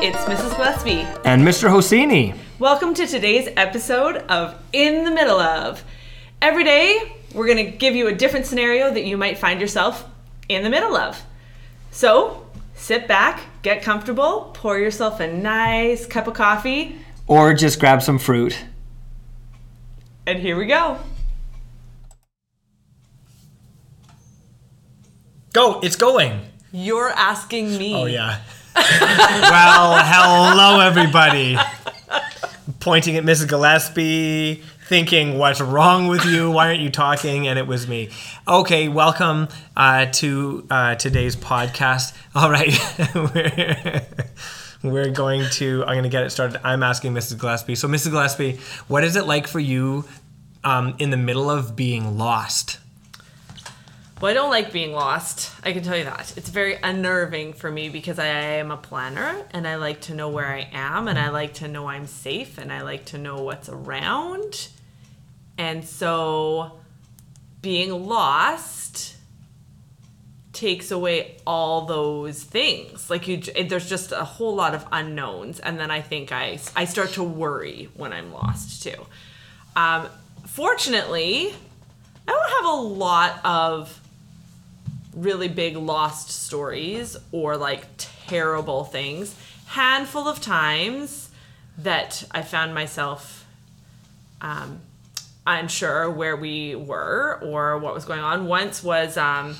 it's Mrs. Gillespie. And Mr. Hosseini. Welcome to today's episode of In the Middle of. Every day, we're going to give you a different scenario that you might find yourself in the middle of. So, sit back, get comfortable, pour yourself a nice cup of coffee, Or just grab some fruit. and here we go. Go, it's going. You're asking me. Oh, yeah. Well, hello, everybody. Pointing at Mrs. Gillespie, thinking, what's wrong with you? Why aren't you talking? And it was me. Okay, welcome uh, to uh, today's podcast. All right. we're, going to, I'm going to get it started. I'm asking Mrs. Gillespie. So, Mrs. Gillespie, what is it like for you um, in the middle of being lost? Well, I don't like being lost. I can tell you that. It's very unnerving for me because I am a planner and I like to know where I am and I like to know I'm safe and I like to know what's around. And so being lost takes away all those things. Like you there's just a whole lot of unknowns and then I think I I start to worry when I'm lost too. Um fortunately, I don't have a lot of really big lost stories or like terrible things. Handful of times that I found myself um, unsure where we were or what was going on. Once was um,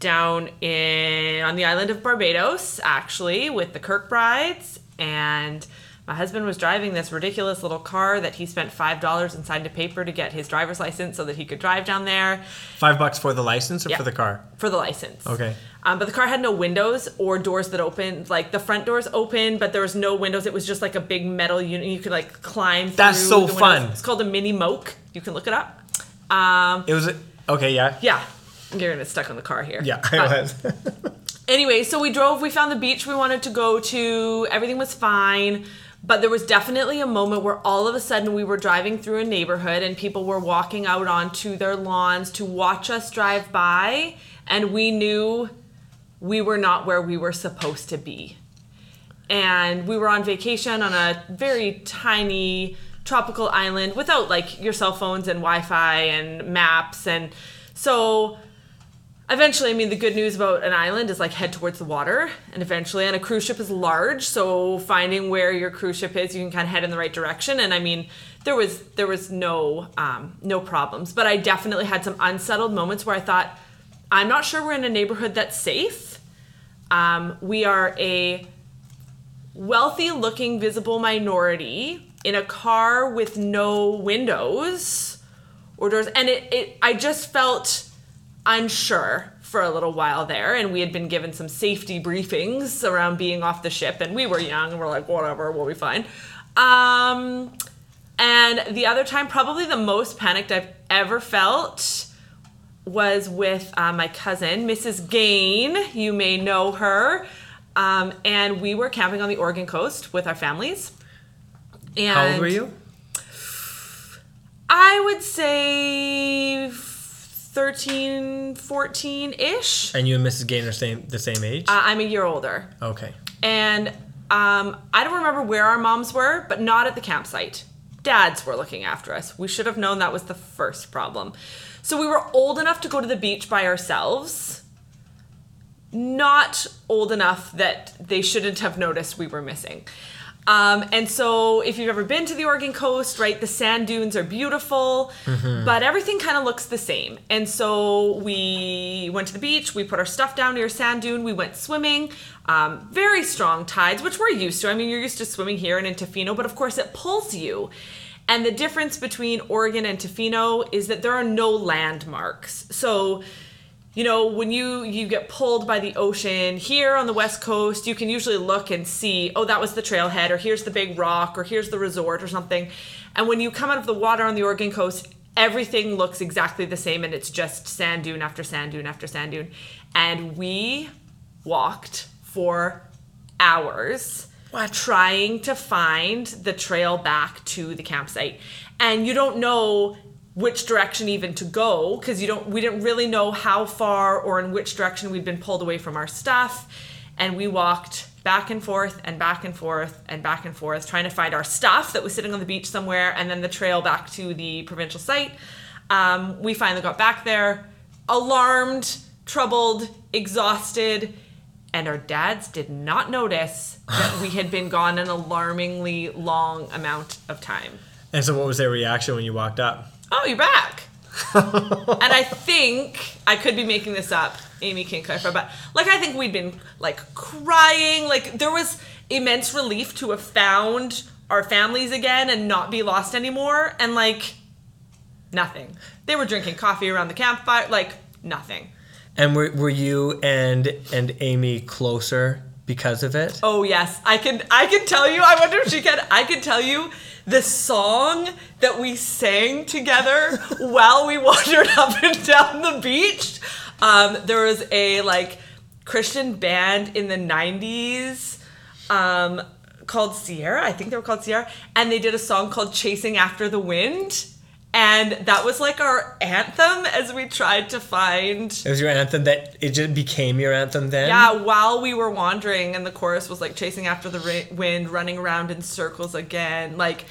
down in on the island of Barbados, actually, with the Kirkbrides, and my husband was driving this ridiculous little car that he spent five dollars and signed a paper to get his driver's license so that he could drive down there Five bucks for the license or for the car? for the license. Okay. Um, but the car had no windows or doors that opened. Like the front doors open, but there was no windows. It was just like a big metal unit. You could like climb. That's so fun. It's called a mini moke. You can look it up. Um, It was, okay, yeah. yeah, you're gonna get stuck on the car here. Yeah, I was. anyway, so we drove. We found the beach we wanted to go to. Everything was fine. But there was definitely a moment where all of a sudden we were driving through a neighborhood and people were walking out onto their lawns to watch us drive by. And we knew we were not where we were supposed to be. And we were on vacation on a very tiny tropical island without like your cell phones and Wi Fi and maps. And so eventually, I mean, the good news about an island is like head towards the water, and eventually, and a cruise ship is large, so finding where your cruise ship is, you can kind of head in the right direction. And I mean, there was there was no um, no problems, but I definitely had some unsettled moments where I thought, I'm not sure we're in a neighborhood that's safe. Um, we are a wealthy looking visible minority in a car with no windows or doors and it, it i just felt unsure for a little while there and we had been given some safety briefings around being off the ship and we were young and we're like whatever we'll be fine um and the other time probably the most panicked i've ever felt was with uh, my cousin, Mrs. Gain. You may know her. Um, and we were camping on the Oregon coast with our families. And How old were you? I would say 13, 14 ish. Uh, And you and Mrs. Gain are same the same age? I'm a year older. okay. And um, I don't remember where our moms were, but not at the campsite. Dads were looking after us. We should have known that was the first problem. So we were old enough to go to the beach by ourselves, not old enough that they shouldn't have noticed we were missing. Um, and so, if you've ever been to the Oregon coast, right, the sand dunes are beautiful, but everything kind of looks the same. And so, we went to the beach, we put our stuff down near a sand dune, we went swimming. Um, very strong tides, which we're used to. I mean, you're used to swimming here and in Tofino, but of course, it pulls you. And the difference between Oregon and Tofino is that there are no landmarks. So, you know when you you get pulled by the ocean here on the west coast you can usually look and see oh that was the trailhead or here's the big rock or here's the resort or something. And when you come out of the water on the oregon coast everything looks exactly the same and it's just sand dune after sand dune after sand dune. And we walked for hours What? trying to find the trail back to the campsite. And you don't know which direction even to go because you don't we didn't really know how far or in which direction we'd been pulled away from our stuff and we walked back and forth and back and forth and back and forth, trying to find our stuff that was sitting on the beach somewhere, and then the trail back to the provincial site. Um, we finally got back there, alarmed, troubled, exhausted, and our dads did not notice that we had been gone an alarmingly long amount of time. And so, what was their reaction when you walked up? Oh, you're back. and I think I could be making this up. Amy can clarify, but like I think we'd been like crying. Like there was immense relief to have found our families again and not be lost anymore. And like nothing. They were drinking coffee around the campfire. Like nothing. And were, were you and and Amy closer because of it? Oh yes, I can. I can tell you. I wonder if she can. I can tell you the song that we sang together while we wandered up and down the beach. Um, there was a like Christian band in the '90s um, called Sierra. I think they were called Sierra, and they did a song called "Chasing After the Wind." And that was like our anthem as we tried to find It was your anthem that it just became your anthem then? yeah, while we were wandering, and the chorus was like chasing after the ra- wind, running around in circles again. Like,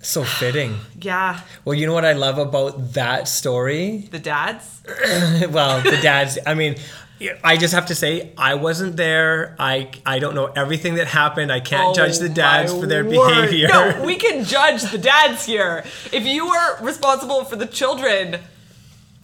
So fitting. yeah, Well, you know what I love about that story? the dads. well, the dads, I mean, I just have to say, I wasn't there. I I don't know everything that happened. I can't judge the Oh, dads for their word. behavior. No, we can judge the dads here. If you were responsible for the children,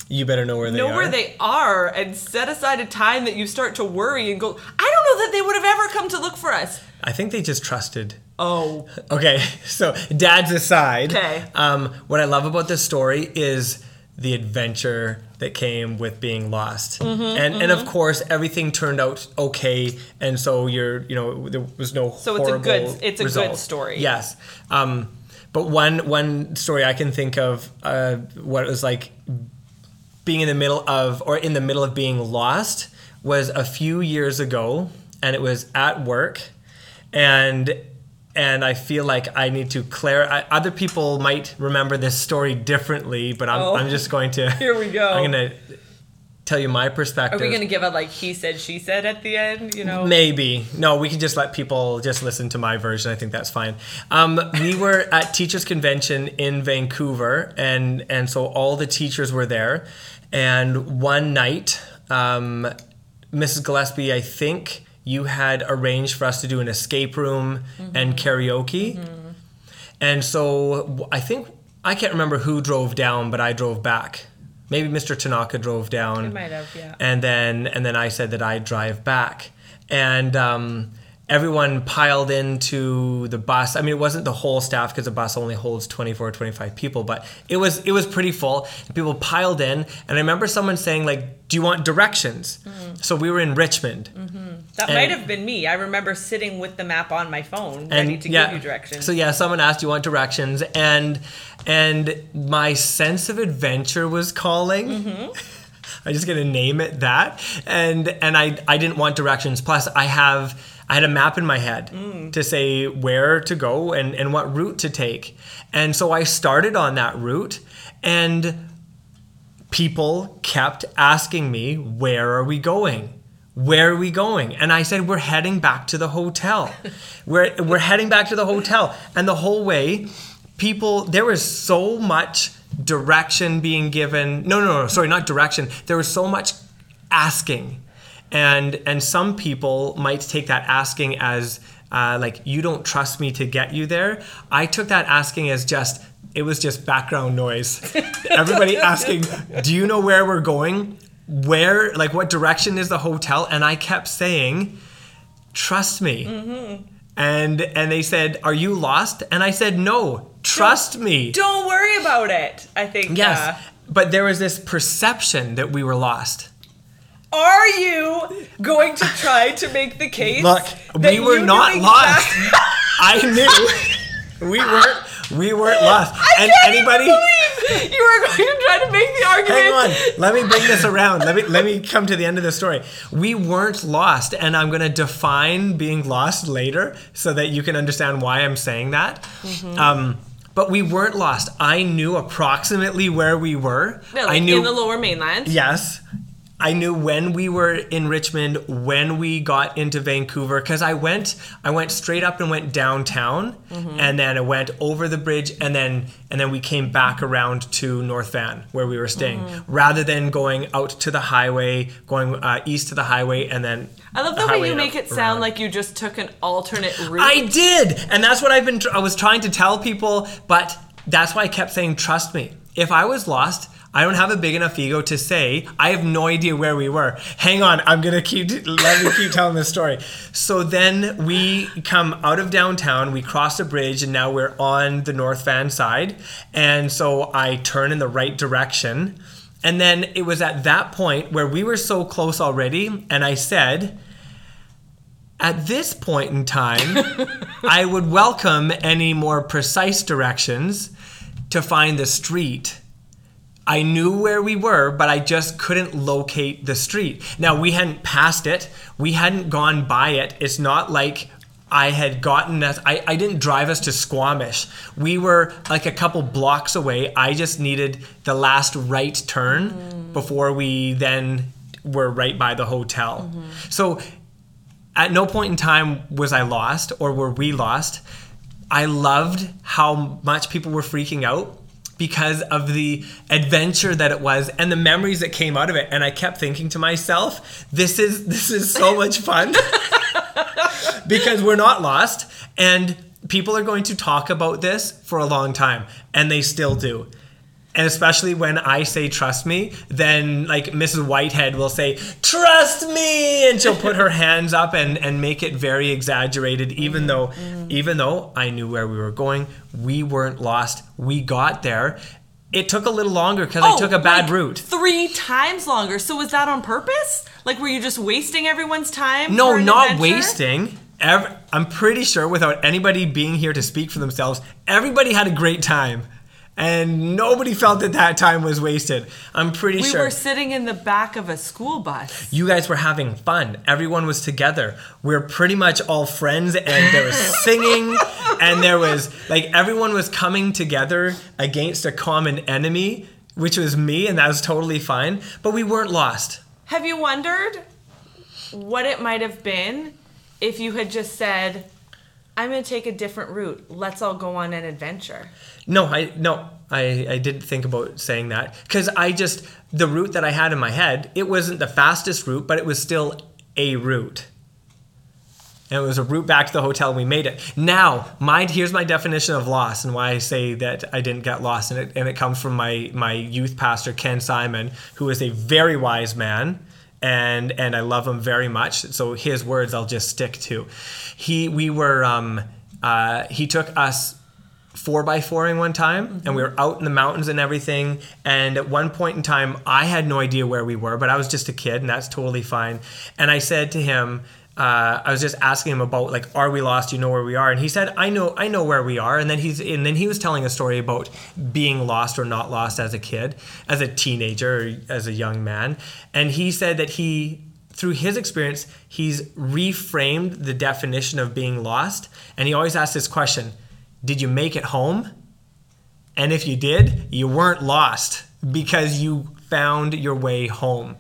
you better know where they know are. where they are and set aside a time that you start to worry and go, I don't know that they would have ever come to look for us. I think they just trusted. Oh, Okay, so dads aside, Okay. um, what I love about this story is the adventure that came with being lost, Mm-hmm, and and of course everything turned out okay, and so you're you know there was no So it's a good- it's a good story. Yes, um, but one one story I can think of uh, what it was like being in the middle of or in the middle of being lost was a few years ago and it was at work and and I feel like I need to clear other people might remember this story differently but I'm, Oh. I'm just going to Here we go. I'm going to tell you my perspective. are we going to give a like he said, she said at the end? You know? Maybe. No, we can just let people just listen to my version. I think that's fine. Um, we were at Teachers Convention in Vancouver, and, and so all the teachers were there. And one night, um, Mrs. Gillespie, I think you had arranged for us to do an escape room and karaoke. And so I think, I can't remember who drove down, but I drove back. Maybe Mr. Tanaka drove down You might have, yeah. and then and then I said that I'd drive back, and um, everyone piled into the bus. I mean, it wasn't the whole staff because the bus only holds 24 or 25 people, but it was it was pretty full. People piled in, and I remember someone saying like, "Do you want directions?" So we were in Richmond, That And- might have been me. I remember sitting with the map on my phone, and, ready to give you directions. So yeah, someone asked, "Do you want directions?" and and my sense of adventure was calling. Mm-hmm. I'm just gonna name it that, and and I I didn't want directions. Plus, I have I had a map in my head Mm. to say where to go and and what route to take, and so I started on that route, and people kept asking me, "Where are we going?" Where are we going? And I said, We're heading back to the hotel. we're, we're heading back to the hotel. And the whole way, people, there was so much direction being given. No, no, no, sorry, not direction. There was so much asking. And, and some people might take that asking as uh, like, you don't trust me to get you there. I took that asking as just, it was just background noise. Everybody asking, do you know where we're going? Where, like, what direction is the hotel? And I kept saying, trust me. And and they said, "Are you lost?" And I said, "No, trust me." Don't worry about it. I think. Yes, uh, but there was this perception that we were lost. Are you going to try to make the case? Look, that we were not lost. exactly- I knew we weren't we weren't lost. I and can't anybody even you were going to try to make the argument. Hang on. Let me bring this around. Let me let me come to the end of the story. We weren't lost, and I'm going to define being lost later so that you can understand why I'm saying that. Mm-hmm. Um, but we weren't lost. I knew approximately where we were. Really, I knew in the lower mainland. Yes. I knew when we were in Richmond, when we got into Vancouver, because I went, I went straight up and went downtown, and then I went over the bridge, and then and then we came back around to North Van where we were staying, rather than going out to the highway, going uh, east to the highway, and then. I love the way you make it sound around. like you just took an alternate route. I did, and that's what I've been. I was trying to tell people, but that's why I kept saying, "Trust me." If I was lost, I don't have a big enough ego to say I have no idea where we were. Hang on, I'm gonna keep let me keep telling this story. So then we come out of downtown, we cross a bridge, and now we're on the North Van side. And so I turn in the right direction. And then it was at that point where we were so close already, and I said, at this point in time, I would welcome any more precise directions to find the street. I knew where we were, but I just couldn't locate the street. Now, we hadn't passed it, we hadn't gone by it. It's not like I had gotten us, I, I didn't drive us to Squamish. We were like a couple blocks away. I just needed the last right turn mm. before we then were right by the hotel. Mm-hmm. So, at no point in time was I lost or were we lost. I loved how much people were freaking out because of the adventure that it was and the memories that came out of it. And I kept thinking to myself this is this is so much fun. Because we're not lost and people are going to talk about this for a long time and they still do and especially when I say trust me, then like Mrs. Whitehead will say, trust me, and she'll put her hands up and, and make it very exaggerated, even mm-hmm. though mm-hmm. even though I knew where we were going, we weren't lost. We got there. It took a little longer because I Oh, took a bad like route. Three times longer. So was that on purpose? Like, were you just wasting everyone's time? No, not adventure? wasting. Ev- I'm pretty sure without anybody being here to speak for themselves, everybody had a great time. And nobody felt that that time was wasted. I'm pretty We sure. We were sitting in the back of a school bus. you guys were having fun. Everyone was together. We're pretty much all friends, and there was singing, and there was like everyone was coming together against a common enemy, which was me, and that was totally fine. But we weren't lost. Have you wondered what it might have been if you had just said, I'm going to take a different route. Let's all go on an adventure. No, I no, I, I didn't think about saying that because I just the route that I had in my head, it wasn't the fastest route, but it was still a route. And it was a route back to the hotel. We made it. Now, my here's my definition of lost and why I say that I didn't get lost. And it and it comes from my my youth pastor Ken Simon, who is a very wise man, and and I love him very much. So his words I'll just stick to. He we were um uh, he took us four by fouring one time and we were out in the mountains and everything and at one point in time i had no idea where we were but i was just a kid and that's totally fine and i said to him uh, I was just asking him about like, are we lost? You know where we are, and he said, I know, I know where we are. And then he's, and then he was telling a story about being lost or not lost as a kid, as a teenager, as a young man. And he said that he through his experience, he's reframed the definition of being lost. And he always asks this question Did you make it home? And if you did, you weren't lost because you found your way home.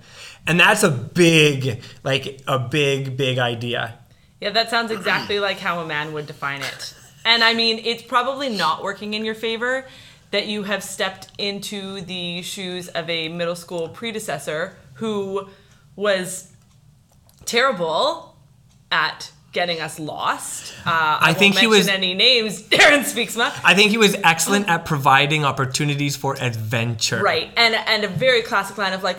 And that's a big, like a big, big idea. Yeah, that sounds exactly like how a man would define it. And I mean, it's probably not working in your favor that you have stepped into the shoes of a middle school predecessor who was terrible at getting us lost. Uh, I, I think won't he mention was- any names. Darren speaks ma. I think he was excellent at providing opportunities for adventure. Right, and and a very classic line of like,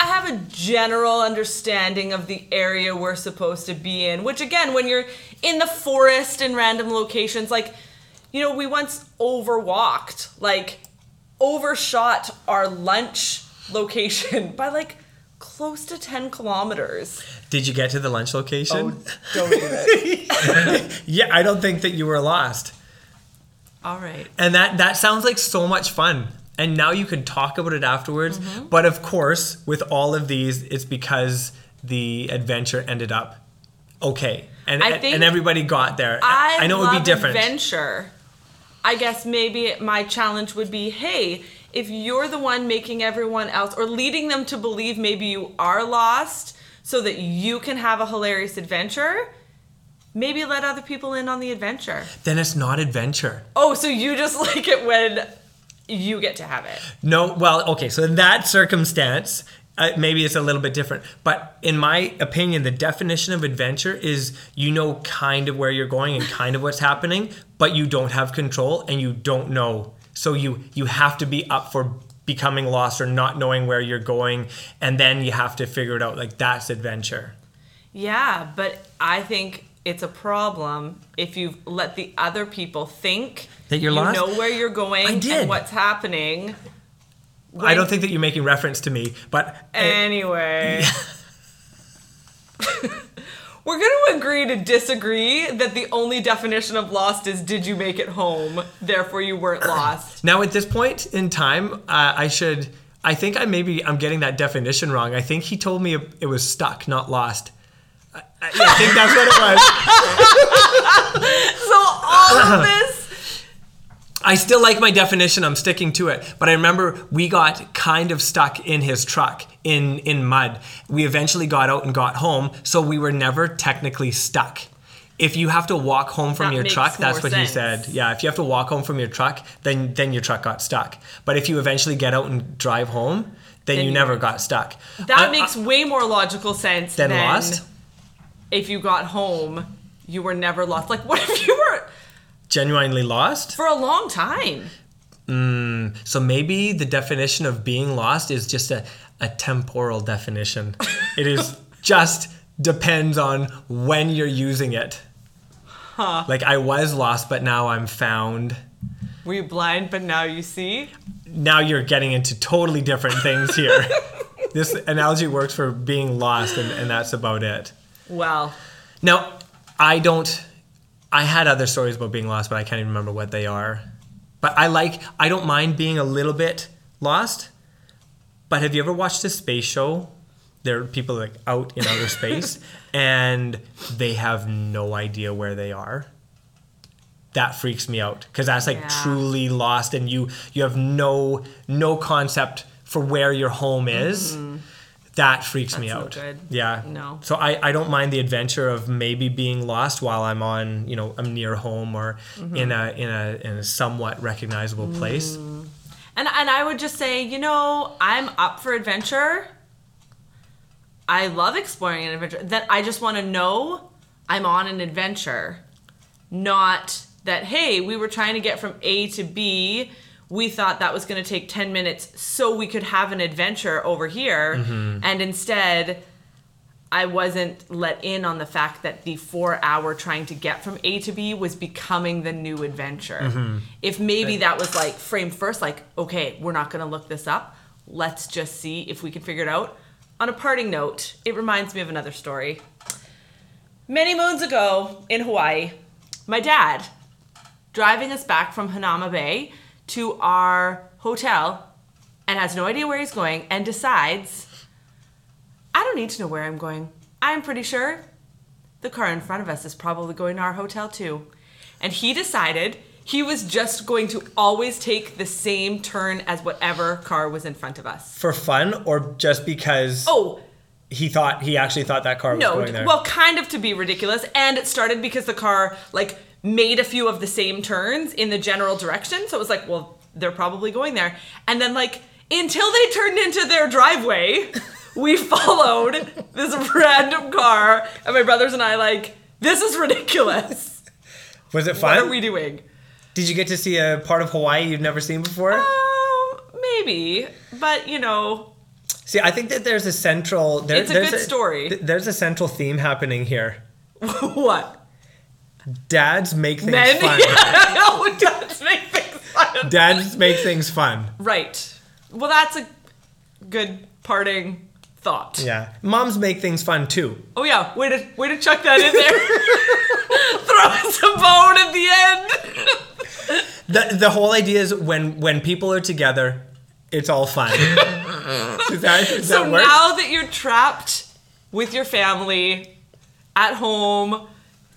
I have a general understanding of the area we're supposed to be in. Which again, when you're in the forest in random locations, like, you know, we once overwalked, like, overshot our lunch location by like close to ten kilometers. Did you get to the lunch location? Oh, don't do it. Yeah, I don't think that you were lost. All right. And that that sounds like so much fun. And now you can talk about it afterwards. Mm-hmm. But of course, with all of these, it's because the adventure ended up okay. And I and everybody got there. I, know it would be different. Adventure. I guess maybe my challenge would be, hey, if you're the one making everyone else or leading them to believe maybe you are lost so that you can have a hilarious adventure, maybe let other people in on the adventure. Then it's not adventure. Oh, so you just like it when you get to have it. No, well, okay, so in that circumstance, uh, maybe it's a little bit different. But in my opinion, the definition of adventure is you know kind of where you're going and kind of what's happening, but you don't have control and you don't know. So you you have to be up for becoming lost or not knowing where you're going, and then you have to figure it out. Like that's adventure. Yeah, but I think it's a problem if you've let the other people think That you're you lost? know where you're going I did. and what's happening. I don't think that you're making reference to me, but Anyway. We're going to agree to disagree that the only definition of lost is did you make it home? Therefore, you weren't lost. Now, at this point in time, uh, I should. I think I maybe I'm getting that definition wrong. I think he told me it was stuck, not lost. I, I think that's what it was. So, all of this. I still like my definition. I'm sticking to it. But I remember we got kind of stuck in his truck in in mud. We eventually got out and got home, so we were never technically stuck. If you have to walk home from That your truck, that's what he said. Yeah, if you have to walk home from your truck, then then your truck got stuck. But if you eventually get out and drive home, then, Then you you never got stuck. That I- makes uh, way more logical sense Then than lost? If you got home, you were never lost. Like, what if you were genuinely lost. for a long time? Hmm, so maybe the definition of being lost is just a, a temporal definition. it is just depends on when you're using it. Like I was lost, but now I'm found. Were you blind, but now you see? Now you're getting into totally different things here. this analogy works for being lost, and, and that's about it. Well, Now, I don't. I had other stories about being lost, but I can't even remember what they are. But I like. I don't mind being a little bit lost. But have you ever watched a space show? There are people like out in outer space, and they have no idea where they are. That freaks me out because that's like Yeah. truly lost, and you you have no no concept for where your home is. Mm-hmm. That freaks me Mm-hmm. Out. good. Yeah. No. So I, I don't mind the adventure of maybe being lost while I'm on, you know, I'm near home or Mm-hmm. in a in a in a somewhat recognizable place. Mm. And and I would just say, you know, I'm up for adventure. I love exploring an adventure. That I just want to know I'm on an adventure, not that hey, we were trying to get from A to B. We thought that was going to take 10 minutes so we could have an adventure over here. Mm-hmm. And instead, I wasn't let in on the fact that the four hour trying to get from A to B was becoming the new adventure. Mm-hmm. If maybe that was like framed first, like, okay, we're not gonna look this up. Let's just see if we can figure it out. On a parting note, it reminds me of another story. Many moons ago in Hawaii, my dad driving us back from Hanauma Bay to our hotel and has no idea where he's going and decides I don't need to know where I'm going. I'm pretty sure the car in front of us is probably going to our hotel too. And he decided he was just going to always take the same turn as whatever car was in front of us. For fun or just because Oh, he thought he actually thought that car was no. going there. Well, kind of to be ridiculous. And it started because the car, like, made a few of the same turns in the general direction. So it was like, well, they're probably going there. And then, like, until they turned into their driveway, we followed this random car. And my brothers and I, like, this is ridiculous. was it fun? What are we doing? Did you get to see a part of Hawaii you've never seen before? Um, maybe. But, you know, see, I think that there's a central there, It's a good story. th- there's a central theme happening here. what? Dads make things Men? fun. oh, does make things fun. Dads make things fun. Right. Well, that's a good parting thought. Yeah. Moms make things fun too. Oh yeah, way to way to chuck that in there. Throw us a bone at the end. The the whole idea is when when people are together, it's all fun. does that, does so that now that you're trapped with your family at home,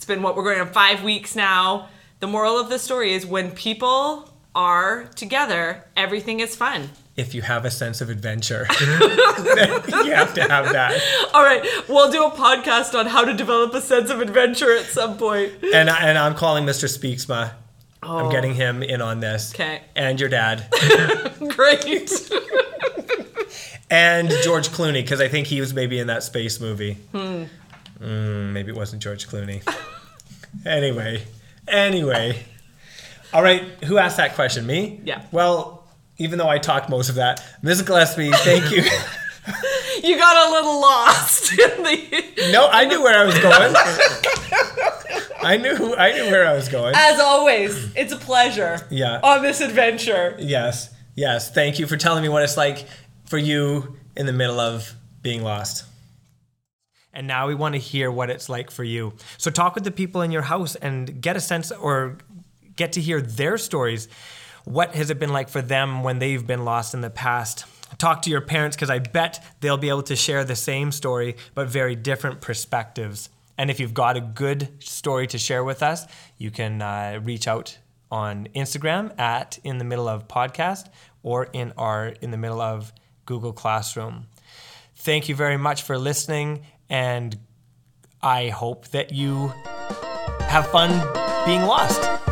it's been what we're going on five weeks now. The moral of the story is when people are together, everything is fun. If you have a sense of adventure, you have to have that. All right, we'll do a podcast on how to develop a sense of adventure at some point. And and I'm calling Mr. Speaksma. I'm getting him in on this. 'Kay. And your dad. Great. and George Clooney, because I think he was maybe in that space movie. Mm, maybe it wasn't George Clooney. anyway, anyway. All right, who asked that question? Me? Yeah. Well, even though I talked most of that, Ms. Gillespie, thank you. You got a little lost in the. no, I knew where I was going. I knew I knew where I was going. As always, it's a pleasure. Yeah. On this adventure. Yes, yes. Thank you for telling me what it's like for you in the middle of being lost. And now we want to hear what it's like for you. So talk with the people in your house and get a sense or get to hear their stories. What has it been like for them when they've been lost in the past? Talk to your parents because I bet they'll be able to share the same story but very different perspectives. And if you've got a good story to share with us, you can uh, reach out on Instagram at in the middle of podcast or in our in the middle of Google Classroom. Thank you very much for listening, and I hope that you have fun being lost.